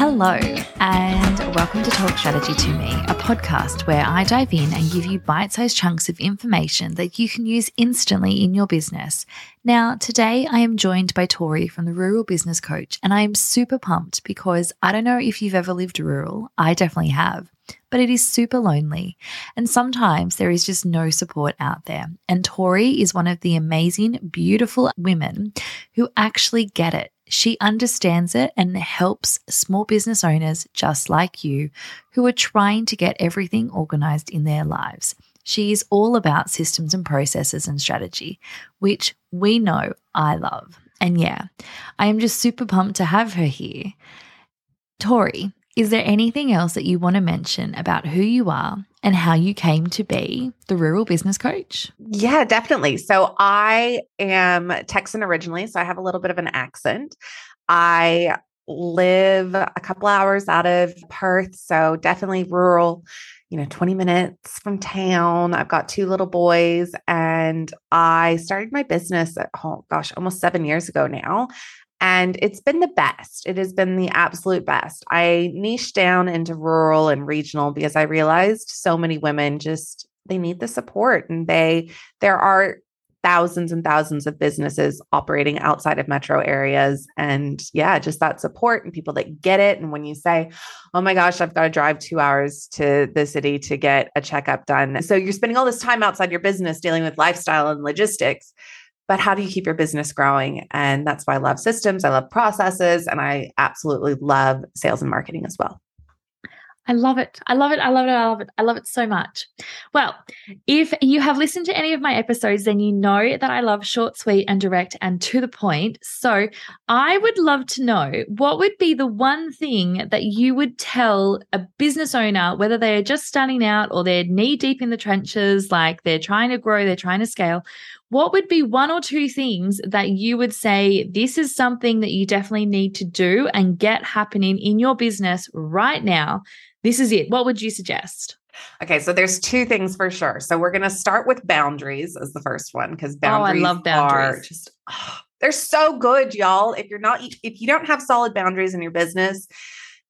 Hello, and welcome to Talk Strategy to Me, a podcast where I dive in and give you bite sized chunks of information that you can use instantly in your business. Now, today I am joined by Tori from the Rural Business Coach, and I am super pumped because I don't know if you've ever lived rural, I definitely have. But it is super lonely, and sometimes there is just no support out there. And Tori is one of the amazing, beautiful women who actually get it she understands it and helps small business owners just like you who are trying to get everything organized in their lives. She is all about systems and processes and strategy, which we know I love. And yeah, I am just super pumped to have her here. Tori, is there anything else that you want to mention about who you are and how you came to be the rural business coach? Yeah, definitely. So I am Texan originally, so I have a little bit of an accent. I live a couple hours out of Perth, so definitely rural, you know, 20 minutes from town. I've got two little boys and I started my business at oh gosh, almost 7 years ago now and it's been the best. It has been the absolute best. I niched down into rural and regional because I realized so many women just they need the support and they there are thousands and thousands of businesses operating outside of metro areas and yeah just that support and people that get it and when you say oh my gosh i've got to drive 2 hours to the city to get a checkup done so you're spending all this time outside your business dealing with lifestyle and logistics but how do you keep your business growing? And that's why I love systems, I love processes, and I absolutely love sales and marketing as well. I love it. I love it. I love it. I love it. I love it so much. Well, if you have listened to any of my episodes, then you know that I love short, sweet, and direct and to the point. So I would love to know what would be the one thing that you would tell a business owner, whether they are just starting out or they're knee deep in the trenches, like they're trying to grow, they're trying to scale. What would be one or two things that you would say this is something that you definitely need to do and get happening in your business right now? This is it. What would you suggest? Okay, so there's two things for sure. So we're going to start with boundaries as the first one because boundaries, oh, I love boundaries. are just oh, they're so good, y'all. If you're not if you don't have solid boundaries in your business,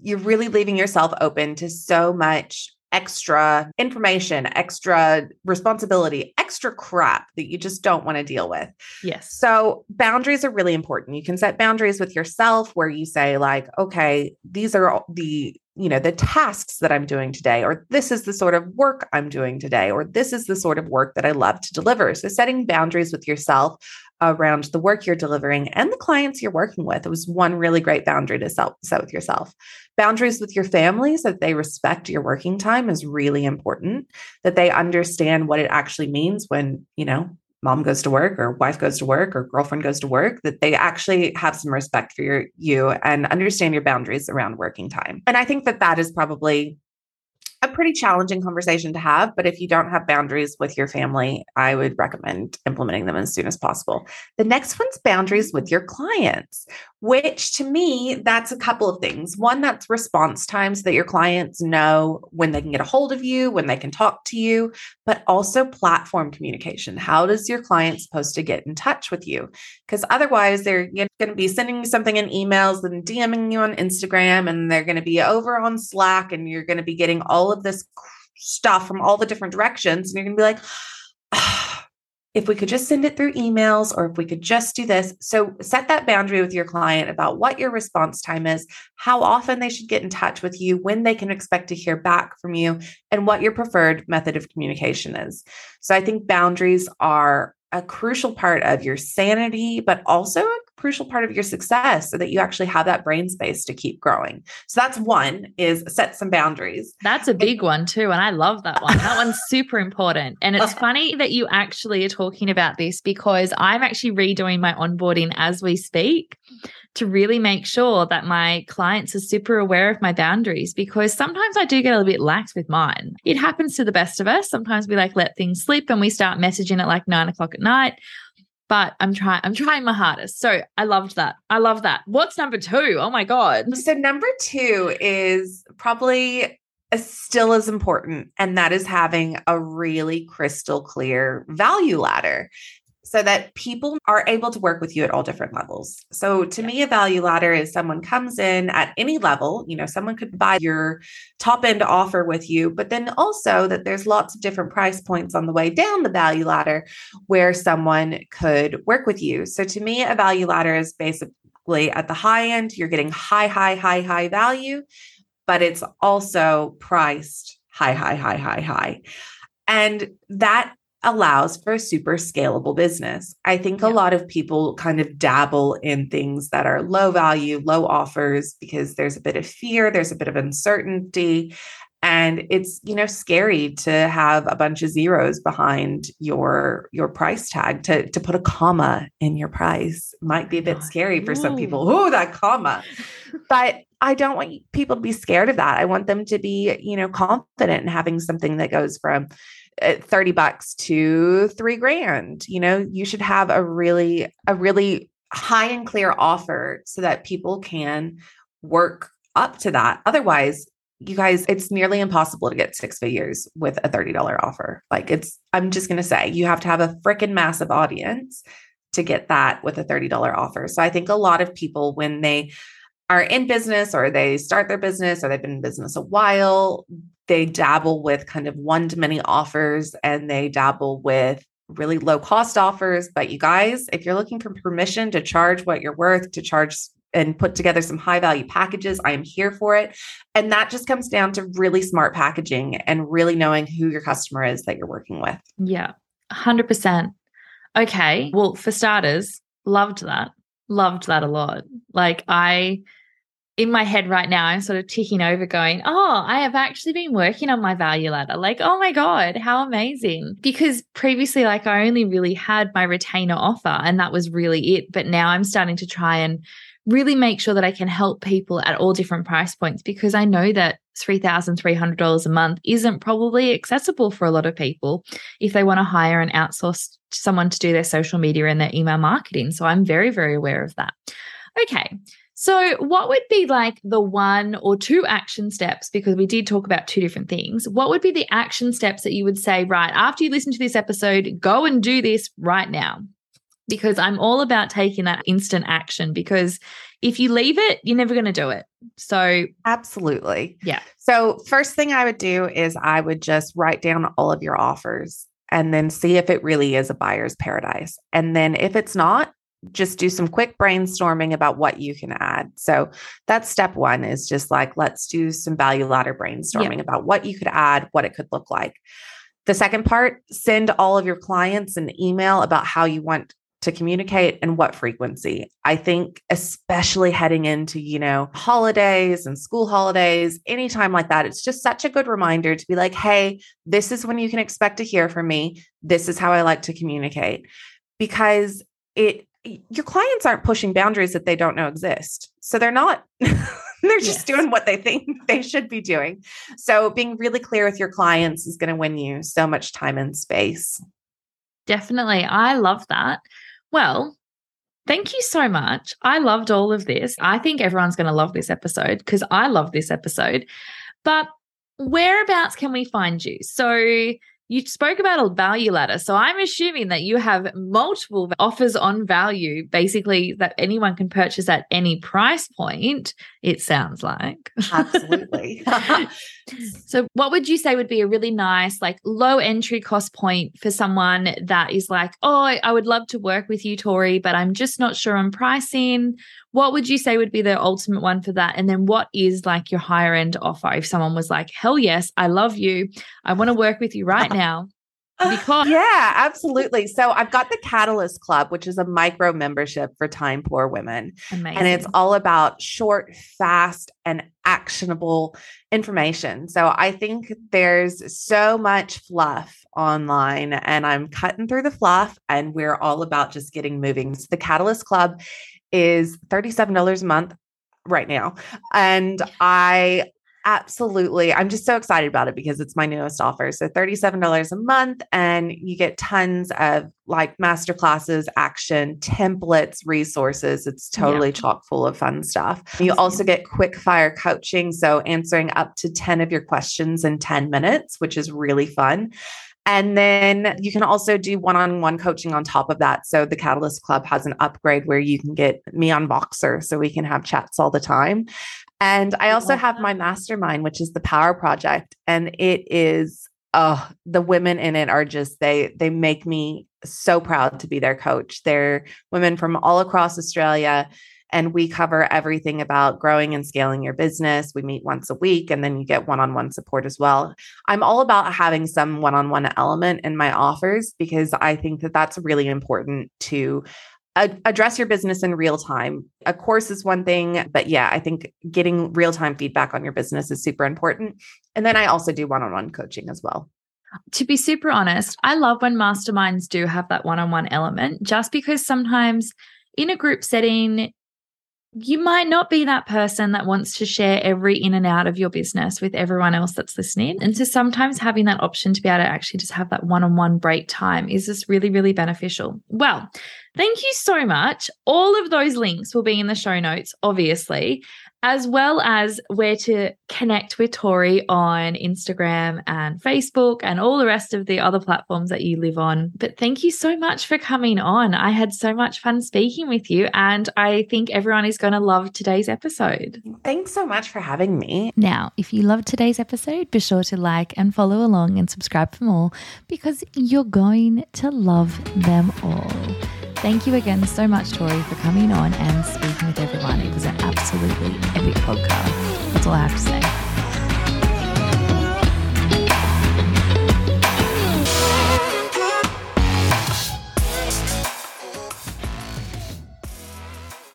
you're really leaving yourself open to so much extra information, extra responsibility, extra crap that you just don't want to deal with. Yes. So, boundaries are really important. You can set boundaries with yourself where you say, like, okay, these are the you know the tasks that i'm doing today or this is the sort of work i'm doing today or this is the sort of work that i love to deliver so setting boundaries with yourself around the work you're delivering and the clients you're working with. It was one really great boundary to set, with yourself. Boundaries with your family so that they respect your working time is really important, that they understand what it actually means when, you know, mom goes to work or wife goes to work or girlfriend goes to work that they actually have some respect for your you and understand your boundaries around working time and i think that that is probably a pretty challenging conversation to have. But if you don't have boundaries with your family, I would recommend implementing them as soon as possible. The next one's boundaries with your clients, which to me, that's a couple of things. One, that's response times so that your clients know when they can get a hold of you, when they can talk to you, but also platform communication. How does your client supposed to get in touch with you? Because otherwise, they're going to be sending you something in emails and DMing you on Instagram, and they're going to be over on Slack, and you're going to be getting all of this stuff from all the different directions. And you're going to be like, oh, if we could just send it through emails or if we could just do this. So set that boundary with your client about what your response time is, how often they should get in touch with you, when they can expect to hear back from you, and what your preferred method of communication is. So I think boundaries are a crucial part of your sanity, but also a crucial part of your success so that you actually have that brain space to keep growing. So that's one is set some boundaries. That's a big one too. And I love that one. That one's super important. And it's funny that you actually are talking about this because I'm actually redoing my onboarding as we speak to really make sure that my clients are super aware of my boundaries because sometimes I do get a little bit lax with mine. It happens to the best of us. Sometimes we like let things slip and we start messaging at like nine o'clock at night but I'm trying I'm trying my hardest. So I loved that. I love that. What's number 2? Oh my god. So number 2 is probably uh, still as important and that is having a really crystal clear value ladder. So that people are able to work with you at all different levels. So to me, a value ladder is someone comes in at any level, you know, someone could buy your top end offer with you, but then also that there's lots of different price points on the way down the value ladder where someone could work with you. So to me, a value ladder is basically at the high end, you're getting high, high, high, high value, but it's also priced high, high, high, high, high. And that allows for a super scalable business. I think yeah. a lot of people kind of dabble in things that are low value, low offers because there's a bit of fear, there's a bit of uncertainty. And it's, you know, scary to have a bunch of zeros behind your your price tag to to put a comma in your price might be a bit scary for some people. Oh, that comma. But I don't want people to be scared of that. I want them to be, you know, confident in having something that goes from uh, 30 bucks to three grand. You know, you should have a really, a really high and clear offer so that people can work up to that. Otherwise, you guys, it's nearly impossible to get six figures with a $30 offer. Like it's, I'm just going to say, you have to have a freaking massive audience to get that with a $30 offer. So I think a lot of people, when they are in business or they start their business or they've been in business a while, they dabble with kind of one to many offers and they dabble with really low cost offers. But you guys, if you're looking for permission to charge what you're worth, to charge and put together some high value packages, I am here for it. And that just comes down to really smart packaging and really knowing who your customer is that you're working with. Yeah, 100%. Okay. Well, for starters, loved that. Loved that a lot. Like, I in my head right now, I'm sort of ticking over, going, Oh, I have actually been working on my value ladder. Like, oh my God, how amazing. Because previously, like, I only really had my retainer offer, and that was really it. But now I'm starting to try and really make sure that I can help people at all different price points because I know that $3,300 a month isn't probably accessible for a lot of people if they want to hire and outsource someone to do their social media and their email marketing. So I'm very, very aware of that. Okay. So, what would be like the one or two action steps? Because we did talk about two different things. What would be the action steps that you would say, right, after you listen to this episode, go and do this right now? Because I'm all about taking that instant action because if you leave it, you're never going to do it. So, absolutely. Yeah. So, first thing I would do is I would just write down all of your offers and then see if it really is a buyer's paradise. And then if it's not, just do some quick brainstorming about what you can add. So that's step one is just like, let's do some value ladder brainstorming yep. about what you could add, what it could look like. The second part, send all of your clients an email about how you want to communicate and what frequency. I think especially heading into, you know, holidays and school holidays, anytime like that, it's just such a good reminder to be like, "Hey, this is when you can expect to hear from me. This is how I like to communicate." Because it your clients aren't pushing boundaries that they don't know exist. So they're not, they're just yes. doing what they think they should be doing. So being really clear with your clients is going to win you so much time and space. Definitely. I love that. Well, thank you so much. I loved all of this. I think everyone's going to love this episode because I love this episode. But whereabouts can we find you? So, you spoke about a value ladder. So I'm assuming that you have multiple offers on value, basically, that anyone can purchase at any price point, it sounds like. Absolutely. so, what would you say would be a really nice, like low entry cost point for someone that is like, oh, I would love to work with you, Tori, but I'm just not sure on pricing? What would you say would be the ultimate one for that? And then what is like your higher end offer if someone was like, hell yes, I love you. I want to work with you right now. Because yeah, absolutely. So I've got the Catalyst Club, which is a micro membership for time poor women. Amazing. And it's all about short, fast, and actionable information. So I think there's so much fluff online, and I'm cutting through the fluff, and we're all about just getting moving. So the Catalyst Club is $37 a month right now. And I absolutely, I'm just so excited about it because it's my newest offer. So $37 a month, and you get tons of like master classes, action, templates, resources. It's totally yeah. chock full of fun stuff. You also get quick fire coaching. So answering up to 10 of your questions in 10 minutes, which is really fun. And then you can also do one on one coaching on top of that. So the Catalyst Club has an upgrade where you can get me on Voxer so we can have chats all the time. And I also have my mastermind, which is the Power Project. And it is, oh, the women in it are just, they, they make me so proud to be their coach. They're women from all across Australia and we cover everything about growing and scaling your business. We meet once a week and then you get one on one support as well. I'm all about having some one on one element in my offers because I think that that's really important to address your business in real time. A course is one thing, but yeah, I think getting real time feedback on your business is super important. And then I also do one on one coaching as well. To be super honest, I love when masterminds do have that one on one element just because sometimes in a group setting, you might not be that person that wants to share every in and out of your business with everyone else that's listening. And so sometimes having that option to be able to actually just have that one on one break time is just really, really beneficial. Well, thank you so much. All of those links will be in the show notes, obviously as well as where to connect with Tori on Instagram and Facebook and all the rest of the other platforms that you live on. But thank you so much for coming on. I had so much fun speaking with you, and I think everyone is going to love today's episode. Thanks so much for having me. Now, if you loved today's episode, be sure to like and follow along and subscribe for more because you're going to love them all. Thank you again so much, Tori, for coming on and speaking with everyone. It was an absolutely epic podcast. That's all I have to say.